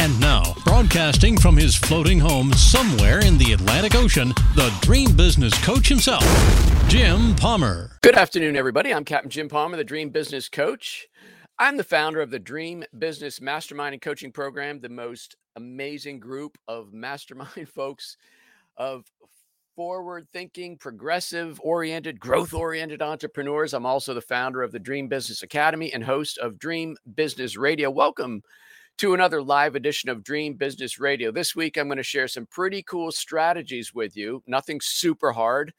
And now, broadcasting from his floating home somewhere in the Atlantic Ocean, the dream business coach himself, Jim Palmer. Good afternoon, everybody. I'm Captain Jim Palmer, the Dream Business Coach. I'm the founder of the Dream Business Mastermind and Coaching Program, the most amazing group of mastermind folks of forward thinking, progressive oriented, growth oriented entrepreneurs. I'm also the founder of the Dream Business Academy and host of Dream Business Radio. Welcome to another live edition of Dream Business Radio. This week, I'm going to share some pretty cool strategies with you. Nothing super hard,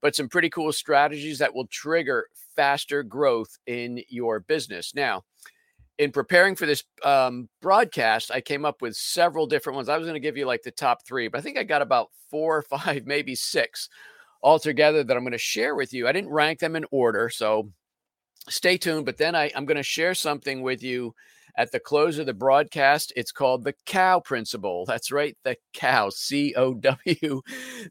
but some pretty cool strategies that will trigger faster growth in your business. Now, in preparing for this um, broadcast, I came up with several different ones. I was going to give you like the top three, but I think I got about four or five, maybe six altogether that I'm going to share with you. I didn't rank them in order, so stay tuned. But then I, I'm going to share something with you at the close of the broadcast. It's called the cow principle. That's right, the cow, C O W,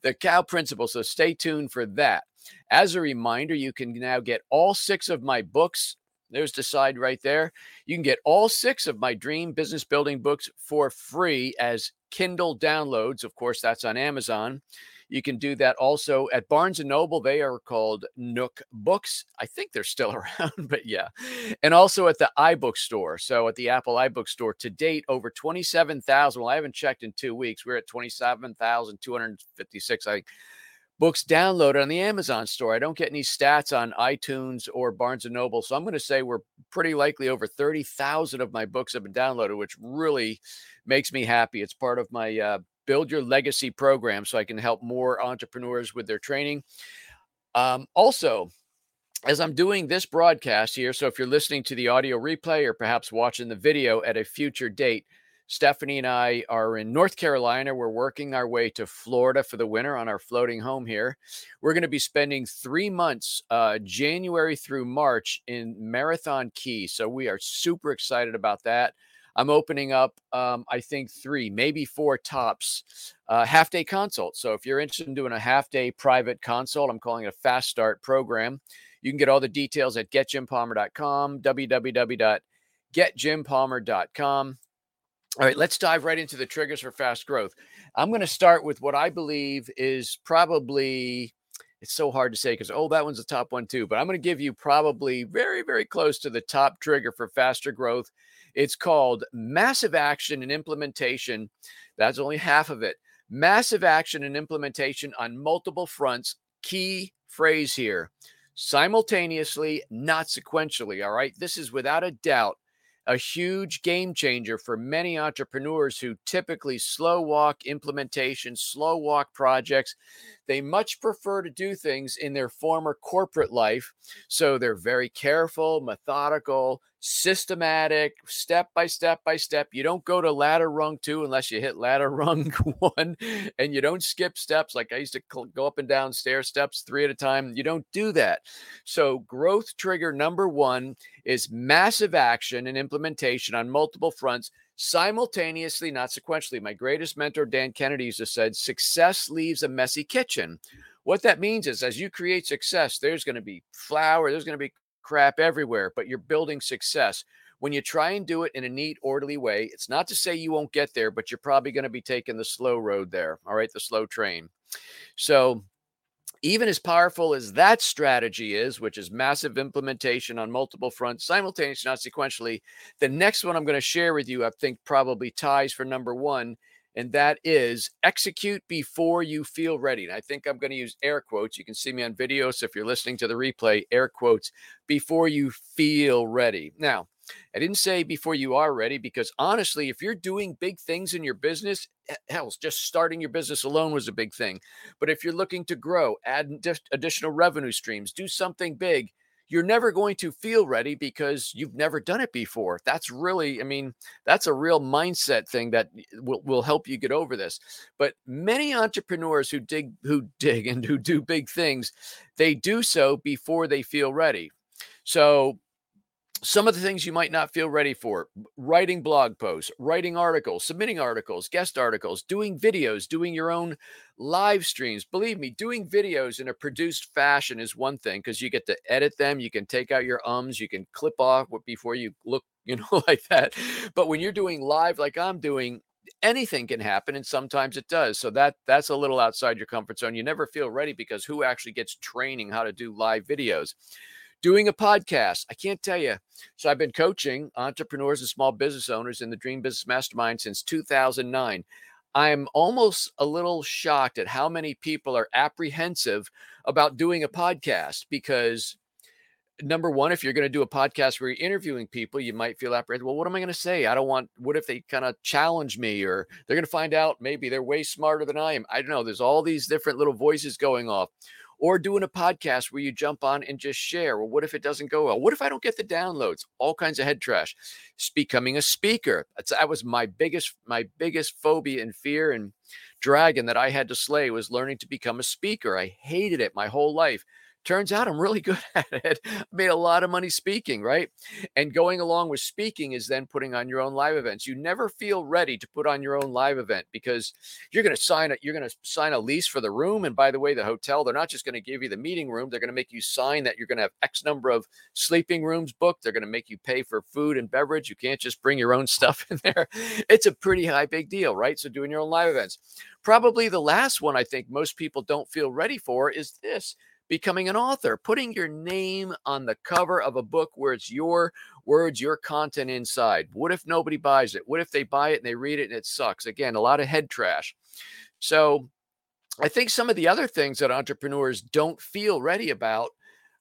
the cow principle. So stay tuned for that. As a reminder, you can now get all six of my books. There's the side right there. You can get all six of my dream business building books for free as Kindle downloads. Of course, that's on Amazon. You can do that also at Barnes and Noble. They are called Nook Books. I think they're still around, but yeah. And also at the iBook store. So at the Apple iBook store to date, over 27,000. Well, I haven't checked in two weeks. We're at 27,256, I books downloaded on the Amazon store. I don't get any stats on iTunes or Barnes and Noble, so I'm going to say we're pretty likely over 30,000 of my books have been downloaded, which really makes me happy. It's part of my uh, Build Your Legacy program so I can help more entrepreneurs with their training. Um, also, as I'm doing this broadcast here, so if you're listening to the audio replay or perhaps watching the video at a future date, Stephanie and I are in North Carolina. We're working our way to Florida for the winter on our floating home here. We're going to be spending three months, uh, January through March, in Marathon Key. So we are super excited about that. I'm opening up, um, I think, three, maybe four tops uh, half day consult. So if you're interested in doing a half day private consult, I'm calling it a fast start program. You can get all the details at getjimpalmer.com, www.getjimpalmer.com. All right, let's dive right into the triggers for fast growth. I'm going to start with what I believe is probably it's so hard to say because oh that one's the top one too but i'm going to give you probably very very close to the top trigger for faster growth. It's called massive action and implementation. That's only half of it. Massive action and implementation on multiple fronts. Key phrase here simultaneously not sequentially all right? This is without a doubt a huge game changer for many entrepreneurs who typically slow walk implementation, slow walk projects. They much prefer to do things in their former corporate life. So they're very careful, methodical, systematic, step by step by step. You don't go to ladder rung two unless you hit ladder rung one, and you don't skip steps like I used to go up and down stair steps three at a time. You don't do that. So, growth trigger number one is massive action and implementation on multiple fronts simultaneously, not sequentially. My greatest mentor, Dan Kennedy, used to said, success leaves a messy kitchen. What that means is as you create success, there's going to be flour, there's going to be crap everywhere, but you're building success. When you try and do it in a neat, orderly way, it's not to say you won't get there, but you're probably going to be taking the slow road there. All right, the slow train. So, even as powerful as that strategy is, which is massive implementation on multiple fronts, simultaneously, not sequentially, the next one I'm going to share with you, I think probably ties for number one and that is execute before you feel ready. And I think I'm going to use air quotes. You can see me on video. So if you're listening to the replay, air quotes before you feel ready. Now, I didn't say before you are ready because honestly, if you're doing big things in your business, hell, just starting your business alone was a big thing. But if you're looking to grow, add additional revenue streams, do something big, you're never going to feel ready because you've never done it before. That's really, I mean, that's a real mindset thing that will, will help you get over this. But many entrepreneurs who dig, who dig and who do big things, they do so before they feel ready. So some of the things you might not feel ready for writing blog posts, writing articles, submitting articles, guest articles, doing videos, doing your own live streams. Believe me, doing videos in a produced fashion is one thing because you get to edit them. You can take out your ums, you can clip off before you look, you know, like that. But when you're doing live, like I'm doing, anything can happen and sometimes it does so that that's a little outside your comfort zone you never feel ready because who actually gets training how to do live videos doing a podcast. I can't tell you. So I've been coaching entrepreneurs and small business owners in the Dream Business Mastermind since 2009. I'm almost a little shocked at how many people are apprehensive about doing a podcast because number one, if you're going to do a podcast where you're interviewing people, you might feel apprehensive. Well, what am I going to say? I don't want, what if they kind of challenge me or they're going to find out maybe they're way smarter than I am? I don't know. There's all these different little voices going off or doing a podcast where you jump on and just share. Well, what if it doesn't go well? What if I don't get the downloads? All kinds of head trash. becoming a speaker. That's, that was my biggest, my biggest phobia and fear and dragon that I had to slay was learning to become a speaker. I hated it my whole life. Turns out I'm really good at it. I made a lot of money speaking, right? And going along with speaking is then putting on your own live events. You never feel ready to put on your own live event because you're going to sign it. You're going to sign a lease for the room. And by the way, the hotel, they're not just going to give you the meeting room. They're going to make you sign that you're going to have X number of sleeping rooms booked. They're going to make you pay for food and beverage. You can't just bring your own stuff in there. It's a pretty high big deal, right? So doing your own live events. Probably the last one I think most people don't feel ready for is this becoming an author, putting your name on the cover of a book where it's your words, your content inside. What if nobody buys it? What if they buy it and they read it and it sucks? Again, a lot of head trash. So I think some of the other things that entrepreneurs don't feel ready about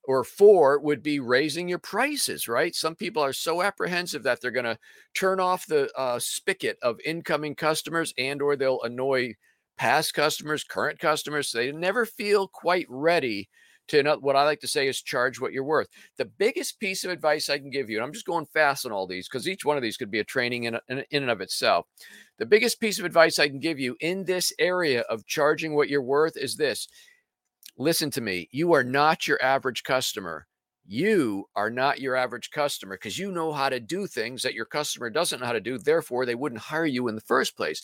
or for would be raising your prices, right? Some people are so apprehensive that they're going to turn off the uh, spigot of incoming customers and or they'll annoy past customers, current customers. They never feel quite ready to what I like to say is charge what you're worth. The biggest piece of advice I can give you, and I'm just going fast on all these because each one of these could be a training in, in, in and of itself. The biggest piece of advice I can give you in this area of charging what you're worth is this listen to me. You are not your average customer. You are not your average customer because you know how to do things that your customer doesn't know how to do. Therefore, they wouldn't hire you in the first place.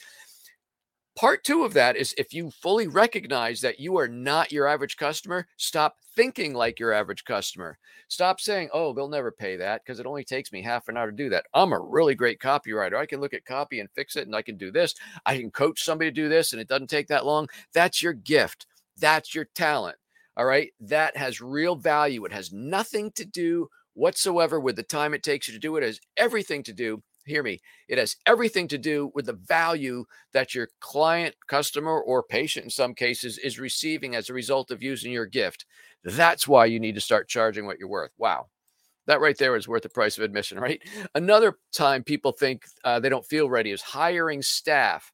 Part two of that is if you fully recognize that you are not your average customer, stop thinking like your average customer. Stop saying, oh, they'll never pay that because it only takes me half an hour to do that. I'm a really great copywriter. I can look at copy and fix it and I can do this. I can coach somebody to do this and it doesn't take that long. That's your gift. That's your talent. All right. That has real value. It has nothing to do whatsoever with the time it takes you to do it. It has everything to do hear me it has everything to do with the value that your client customer or patient in some cases is receiving as a result of using your gift. That's why you need to start charging what you're worth. Wow. That right there is worth the price of admission right? Another time people think uh, they don't feel ready is hiring staff.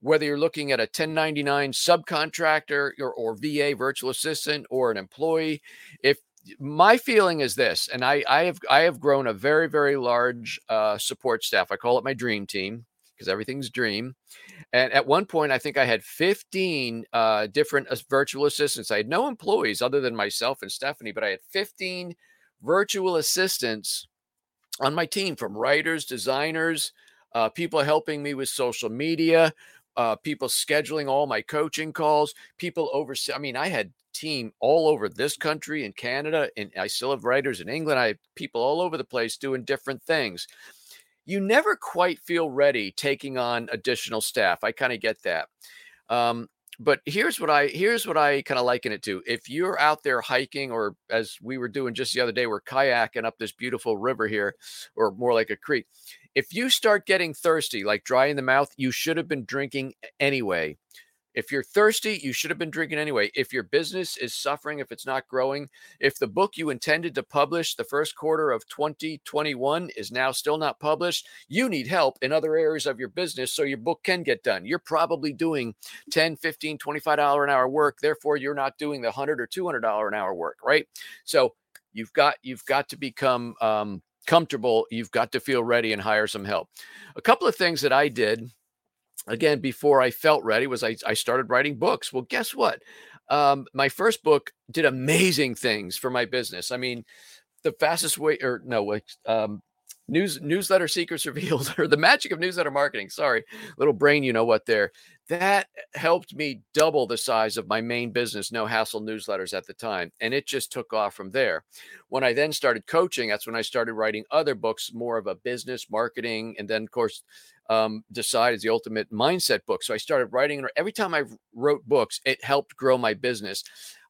Whether you're looking at a 1099 subcontractor or, or va virtual assistant or an employee if my feeling is this, and I, I have I have grown a very very large uh, support staff. I call it my dream team because everything's dream. And at one point, I think I had 15 uh, different virtual assistants. I had no employees other than myself and Stephanie, but I had 15 virtual assistants on my team from writers, designers, uh, people helping me with social media, uh, people scheduling all my coaching calls, people oversee. I mean, I had team all over this country and Canada, and I still have writers in England. I have people all over the place doing different things. You never quite feel ready taking on additional staff. I kind of get that. Um, but here's what I here's what I kind of liken it to. If you're out there hiking, or as we were doing just the other day, we're kayaking up this beautiful river here, or more like a creek. If you start getting thirsty, like dry in the mouth, you should have been drinking anyway. If you're thirsty, you should have been drinking anyway. If your business is suffering, if it's not growing, if the book you intended to publish the first quarter of 2021 is now still not published, you need help in other areas of your business so your book can get done. You're probably doing 10, 15, 25 dollar an hour work, therefore you're not doing the 100 or 200 dollar an hour work, right? So You've got you've got to become um, comfortable. You've got to feel ready and hire some help. A couple of things that I did again before I felt ready was I, I started writing books. Well, guess what? Um, my first book did amazing things for my business. I mean, the fastest way, or no, um, news newsletter secrets revealed, or the magic of newsletter marketing. Sorry, little brain, you know what? There, that helped me double the size of my main business, no hassle newsletters at the time, and it just took off from there. When I then started coaching, that's when I started writing other books, more of a business marketing, and then of course um, Decide is the ultimate mindset book. So I started writing. Every time I wrote books, it helped grow my business.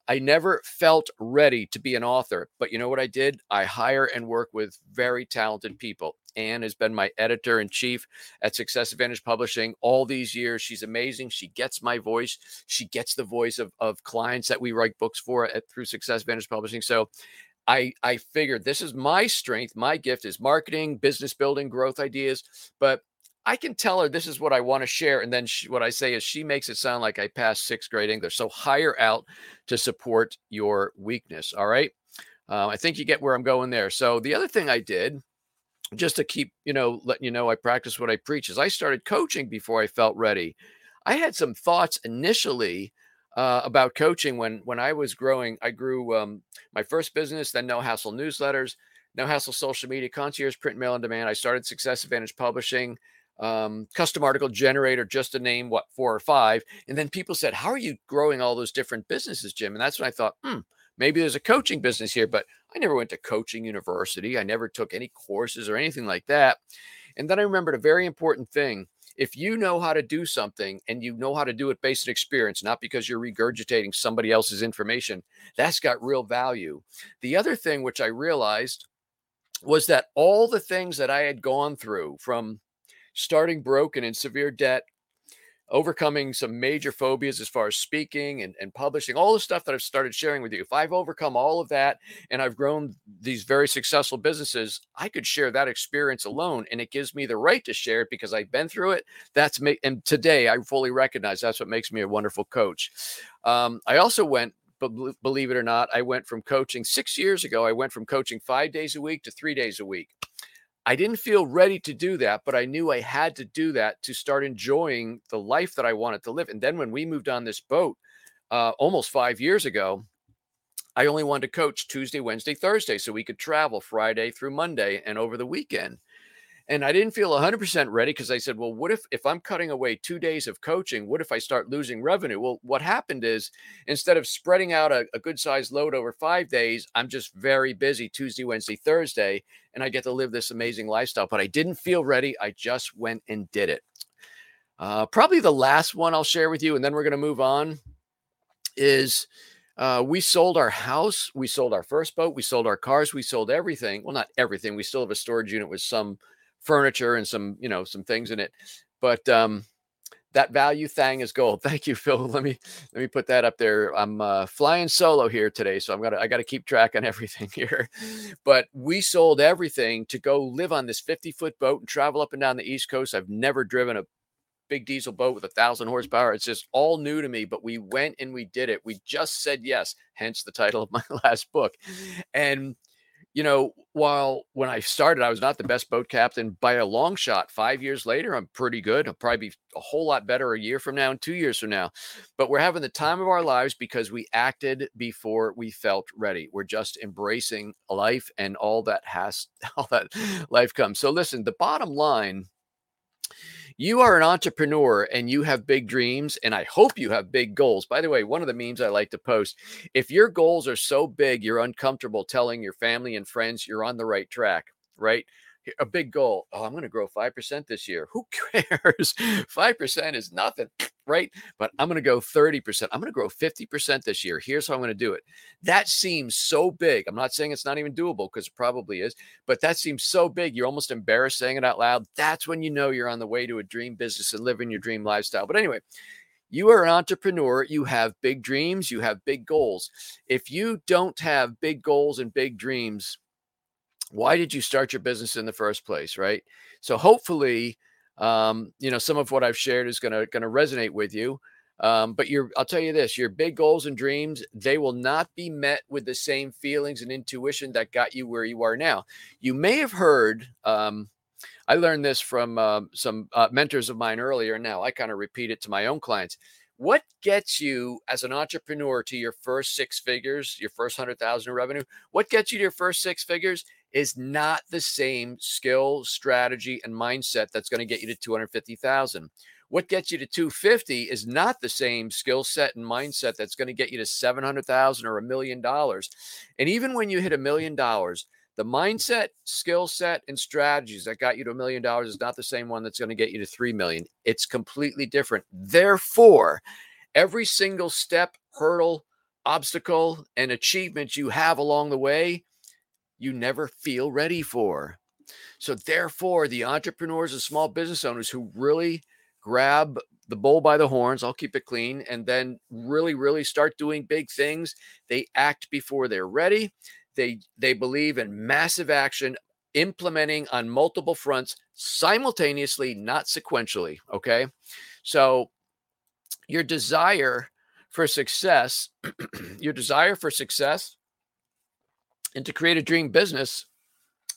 I never felt ready to be an author, but you know what I did? I hire and work with very talented people. Anne has been my editor in chief at Success Advantage Publishing all these years. She's amazing. She gets my voice. She gets the voice of, of clients that we write books for at, through Success Advantage Publishing. So I I figured this is my strength. My gift is marketing, business building, growth ideas. But I can tell her this is what I want to share. And then she, what I say is she makes it sound like I passed sixth grade English. So hire out to support your weakness. All right. Uh, I think you get where I'm going there. So the other thing I did, just to keep, you know, letting you know I practice what I preach, is I started coaching before I felt ready. I had some thoughts initially uh, about coaching when when I was growing. I grew um, my first business, then No Hassle newsletters, No Hassle social media, concierge print mail on demand. I started Success Advantage Publishing um, custom article generator, just to name what four or five. And then people said, How are you growing all those different businesses, Jim? And that's when I thought, hmm, maybe there's a coaching business here, but I never went to coaching university. I never took any courses or anything like that. And then I remembered a very important thing. If you know how to do something and you know how to do it based on experience, not because you're regurgitating somebody else's information, that's got real value. The other thing which I realized was that all the things that I had gone through from starting broken in severe debt, overcoming some major phobias as far as speaking and, and publishing, all the stuff that I've started sharing with you. If I've overcome all of that and I've grown these very successful businesses, I could share that experience alone. And it gives me the right to share it because I've been through it. That's me. And today I fully recognize that's what makes me a wonderful coach. Um, I also went but believe it or not, I went from coaching six years ago. I went from coaching five days a week to three days a week. I didn't feel ready to do that, but I knew I had to do that to start enjoying the life that I wanted to live. And then when we moved on this boat uh, almost five years ago, I only wanted to coach Tuesday, Wednesday, Thursday so we could travel Friday through Monday and over the weekend and I didn't feel 100% ready because I said, well, what if if I'm cutting away 2 days of coaching, what if I start losing revenue? Well, what happened is instead of spreading out a, a good sized load over 5 days, I'm just very busy Tuesday, Wednesday, Thursday, and I get to live this amazing lifestyle, but I didn't feel ready. I just went and did it. Uh, probably the last one I'll share with you, and then we're going to move on, is uh, we sold our house, we sold our first boat, we sold our cars, we sold everything. Well, not everything. We still have a storage unit with some furniture and some, you know, some things in it. But um, that value thing is gold. Thank you, Phil. Let me let me put that up there. I'm uh, flying solo here today, so I'm gonna I got to keep track on everything here. But we sold everything to go live on this 50 foot boat and travel up and down the East Coast. I've never driven a big diesel boat with a thousand horsepower. It's just all new to me, but we went and we did it. We just said yes, hence the title of my last book. And you know, while when I started, I was not the best boat captain by a long shot. Five years later, I'm pretty good. I'll probably be a whole lot better a year from now and two years from now. But we're having the time of our lives because we acted before we felt ready. We're just embracing life and all that has, all that life comes. So listen, the bottom line you are an entrepreneur and you have big dreams, and I hope you have big goals. By the way, one of the memes I like to post if your goals are so big, you're uncomfortable telling your family and friends you're on the right track, right? A big goal. Oh, I'm going to grow 5% this year. Who cares? 5% is nothing, right? But I'm going to go 30%. I'm going to grow 50% this year. Here's how I'm going to do it. That seems so big. I'm not saying it's not even doable because it probably is, but that seems so big. You're almost embarrassed saying it out loud. That's when you know you're on the way to a dream business and living your dream lifestyle. But anyway, you are an entrepreneur. You have big dreams. You have big goals. If you don't have big goals and big dreams, why did you start your business in the first place right so hopefully um, you know some of what i've shared is going to going to resonate with you Um, but your, I'll tell you this: your big goals and dreams, they will not be met with the same feelings and intuition that got you where you are now. You may have heard. Um, I learned this from uh, some uh, mentors of mine earlier. Now I kind of repeat it to my own clients. What gets you as an entrepreneur to your first six figures, your first hundred thousand in revenue? What gets you to your first six figures is not the same skill, strategy, and mindset that's going to get you to 250,000. What gets you to 250 is not the same skill set and mindset that's going to get you to 700,000 or a million dollars. And even when you hit a million dollars, the mindset, skill set, and strategies that got you to a million dollars is not the same one that's going to get you to 3 million. It's completely different. Therefore, every single step, hurdle, obstacle, and achievement you have along the way you never feel ready for. So, therefore, the entrepreneurs and small business owners who really grab the bull by the horns, I'll keep it clean, and then really, really start doing big things, they act before they're ready. They, they believe in massive action, implementing on multiple fronts simultaneously, not sequentially. Okay. So, your desire for success, your desire for success and to create a dream business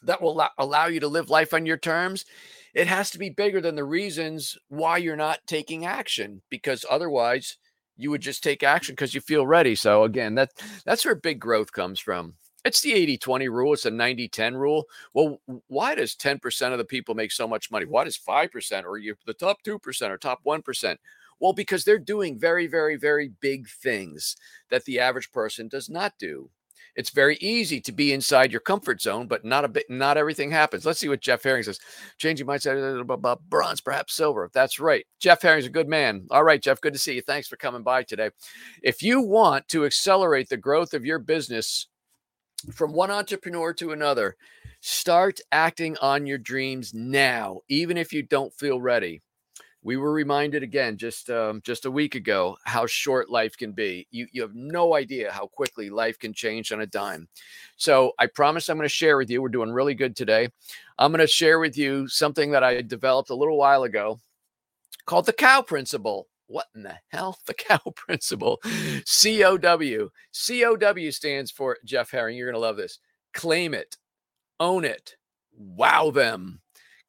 that will allow you to live life on your terms, it has to be bigger than the reasons why you're not taking action because otherwise you would just take action because you feel ready. So again, that that's where big growth comes from. It's the 80-20 rule, it's a 90-10 rule. Well, why does 10% of the people make so much money? Why does 5% or you the top 2% or top 1%? Well, because they're doing very, very, very big things that the average person does not do it's very easy to be inside your comfort zone, but not a bit, not everything happens. Let's see what Jeff Herring says. Changing mindset, about bronze, perhaps silver. That's right. Jeff Herring's a good man. All right, Jeff, good to see you. Thanks for coming by today. If you want to accelerate the growth of your business from one entrepreneur to another, start acting on your dreams now, even if you don't feel ready we were reminded again just um, just a week ago how short life can be. You you have no idea how quickly life can change on a dime. So I promise I'm going to share with you. We're doing really good today. I'm going to share with you something that I developed a little while ago called the cow principle. What in the hell? The cow principle. C O W. C O W stands for Jeff Herring. You're going to love this. Claim it, own it, wow them.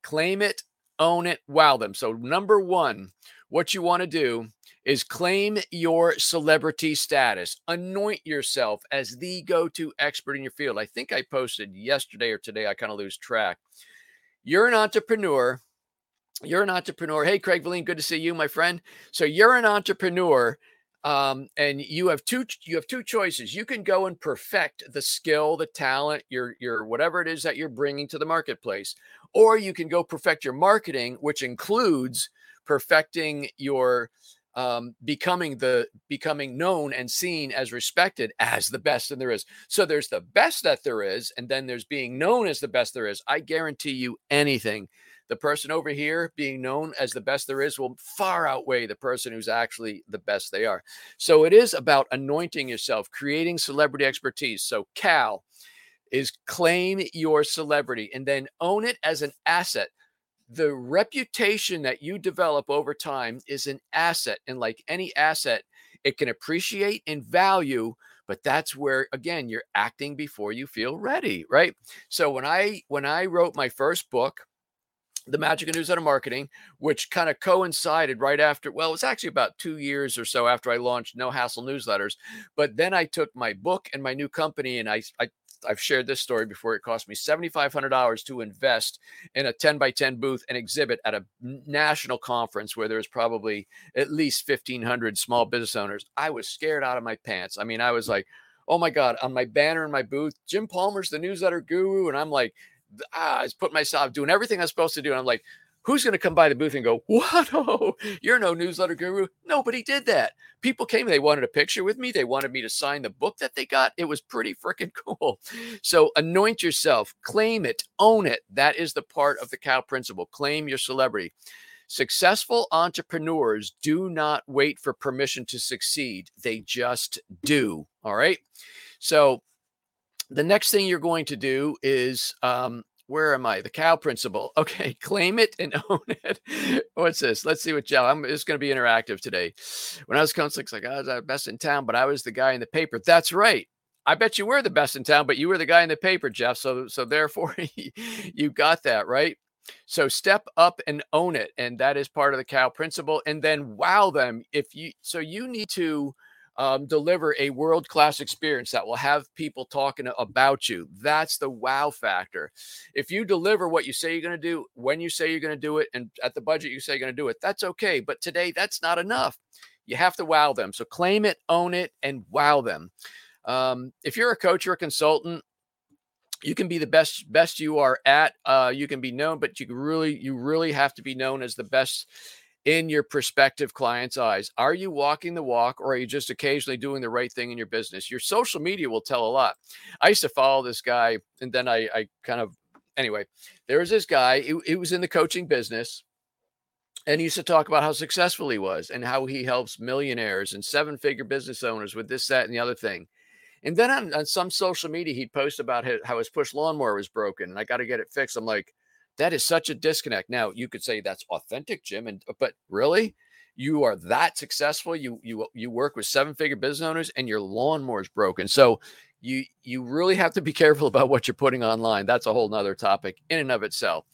Claim it, own it, wow them. So, number one, what you want to do is claim your celebrity status. Anoint yourself as the go to expert in your field. I think I posted yesterday or today, I kind of lose track. You're an entrepreneur. You're an entrepreneur. Hey, Craig Valine, good to see you, my friend. So, you're an entrepreneur um, and you have two you have two choices. You can go and perfect the skill the talent your your whatever it is that you're bringing to the marketplace or you can go perfect your marketing which includes perfecting your um, becoming the becoming known and seen as respected as the best that there is. So there's the best that there is and then there's being known as the best there is. I guarantee you anything the person over here being known as the best there is will far outweigh the person who's actually the best they are. So it is about anointing yourself, creating celebrity expertise. So, Cal is claim your celebrity and then own it as an asset. The reputation that you develop over time is an asset. And like any asset, it can appreciate in value but that's where again you're acting before you feel ready right so when i when i wrote my first book the Magic of Newsletter Marketing, which kind of coincided right after, well, it was actually about two years or so after I launched No Hassle Newsletters. But then I took my book and my new company and I, I I've shared this story before. It cost me $7,500 to invest in a 10 by 10 booth and exhibit at a national conference where there's probably at least 1,500 small business owners. I was scared out of my pants. I mean, I was like, oh my God, on my banner in my booth, Jim Palmer's the newsletter guru. And I'm like, ah, I was putting myself doing everything I was supposed to do. And I'm like, who's going to come by the booth and go, what? Oh, you're no newsletter guru. Nobody did that. People came, they wanted a picture with me. They wanted me to sign the book that they got. It was pretty freaking cool. So anoint yourself, claim it, own it. That is the part of the cow principle. Claim your celebrity. Successful entrepreneurs do not wait for permission to succeed. They just do. All right. So the next thing you're going to do is um, where am I? The cow principle. Okay, claim it and own it. What's this? Let's see what Joe. I'm just going to be interactive today. When I was counseling, it's like I was the best in town, but I was the guy in the paper. That's right. I bet you were the best in town, but you were the guy in the paper, Jeff. So so therefore you got that right. So step up and own it, and that is part of the cow principle. And then wow them if you. So you need to um, deliver a world class experience that will have people talking about you. That's the wow factor. If you deliver what you say you're going to do, when you say you're going to do it, and at the budget you say you're going to do it, that's okay. But today, that's not enough. You have to wow them. So claim it, own it, and wow them. Um, if you're a coach or a consultant, you can be the best best you are at uh, you can be known but you really you really have to be known as the best in your prospective client's eyes. Are you walking the walk or are you just occasionally doing the right thing in your business? Your social media will tell a lot. I used to follow this guy and then I, I kind of, anyway, there was this guy, he, he was in the coaching business and he used to talk about how successful he was and how he helps millionaires and seven figure business owners with this, that, and the other thing. And then on, on some social media, he'd post about how his push lawnmower was broken and I got to get it fixed. I'm like, that is such a disconnect. Now you could say that's authentic, Jim, and but really, you are that successful. You you you work with seven figure business owners, and your lawnmower is broken. So you you really have to be careful about what you're putting online. That's a whole nother topic in and of itself.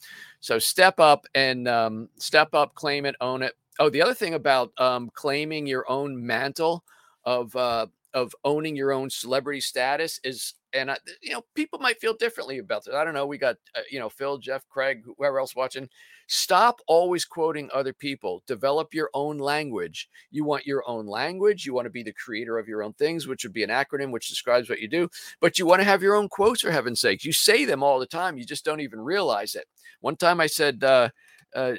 So step up and um, step up, claim it, own it. Oh, the other thing about um, claiming your own mantle of uh, of owning your own celebrity status is and I, you know people might feel differently about this i don't know we got uh, you know phil jeff craig whoever else watching stop always quoting other people develop your own language you want your own language you want to be the creator of your own things which would be an acronym which describes what you do but you want to have your own quotes for heaven's sake you say them all the time you just don't even realize it. One time i said uh, uh,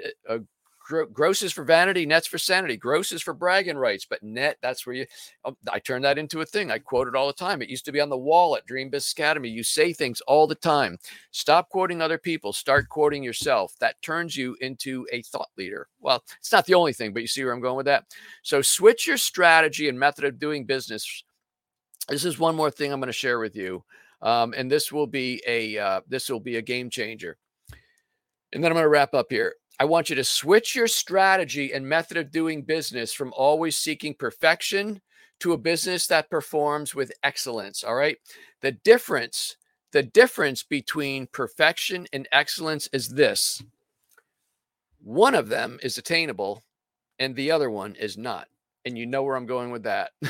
gross is for vanity, net's for sanity. Gross is for bragging rights, but net, that's where you. Oh, I turned that into a thing. I quote it all the time. It used to be on the wall at Dream Business Academy. You say things all the time. Stop quoting other people. Start quoting yourself. That turns you into a thought leader. Well, it's not the only thing, but you see where I'm going with that. So switch your strategy and method of doing business. This is one more thing I'm going to share with you, um, and this will be a uh, this will be a game changer. And then I'm going to wrap up here. I want you to switch your strategy and method of doing business from always seeking perfection to a business that performs with excellence. All right. The difference, the difference between perfection and excellence is this one of them is attainable and the other one is not. And you know where I'm going with that.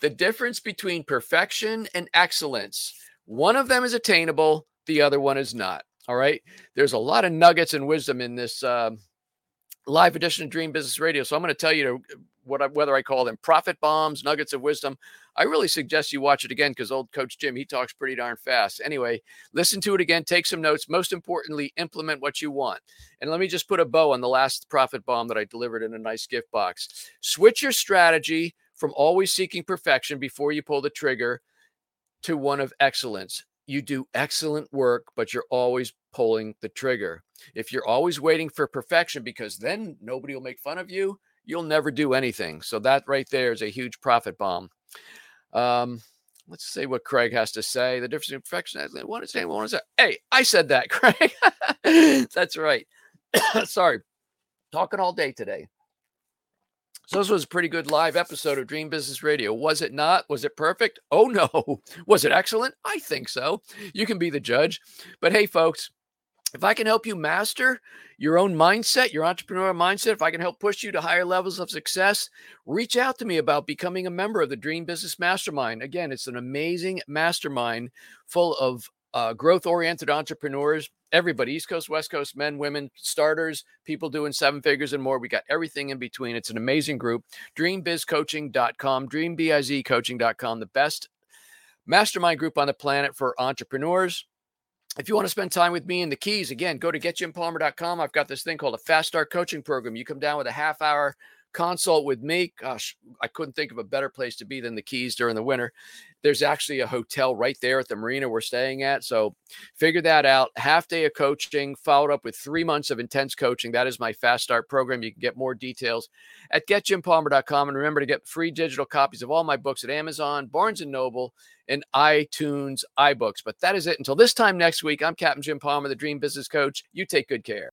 the difference between perfection and excellence one of them is attainable, the other one is not. All right. There's a lot of nuggets and wisdom in this uh, live edition of Dream Business Radio. So I'm going to tell you to, uh, what I, whether I call them profit bombs, nuggets of wisdom. I really suggest you watch it again because old Coach Jim he talks pretty darn fast. Anyway, listen to it again, take some notes. Most importantly, implement what you want. And let me just put a bow on the last profit bomb that I delivered in a nice gift box. Switch your strategy from always seeking perfection before you pull the trigger to one of excellence you do excellent work, but you're always pulling the trigger. If you're always waiting for perfection, because then nobody will make fun of you, you'll never do anything. So that right there is a huge profit bomb. Um, let's see what Craig has to say. The difference in perfection. I want to say, want to say. Hey, I said that, Craig. That's right. Sorry, talking all day today. So this was a pretty good live episode of Dream Business Radio. Was it not? Was it perfect? Oh no. Was it excellent? I think so. You can be the judge. But hey, folks, if I can help you master your own mindset, your entrepreneurial mindset, if I can help push you to higher levels of success, reach out to me about becoming a member of the Dream Business Mastermind. Again, it's an amazing mastermind full of uh, growth oriented entrepreneurs everybody east coast west coast men women starters people doing seven figures and more. We got everything in between. It's an amazing group. Dreambizcoaching.com dreambizcoaching.com the best mastermind group on the planet for entrepreneurs. If you want to spend time with me in the keys again go to getjimpalmer.com i've got this thing called a fast start coaching program. You come down with a half hour consult with me. Gosh, I couldn't think of a better place to be than the Keys during the winter. There's actually a hotel right there at the marina we're staying at. So figure that out. Half day of coaching, followed up with three months of intense coaching. That is my Fast Start program. You can get more details at getjimpalmer.com. And remember to get free digital copies of all my books at Amazon, Barnes and Noble, and iTunes iBooks. But that is it. Until this time next week, I'm Captain Jim Palmer, the Dream Business Coach. You take good care.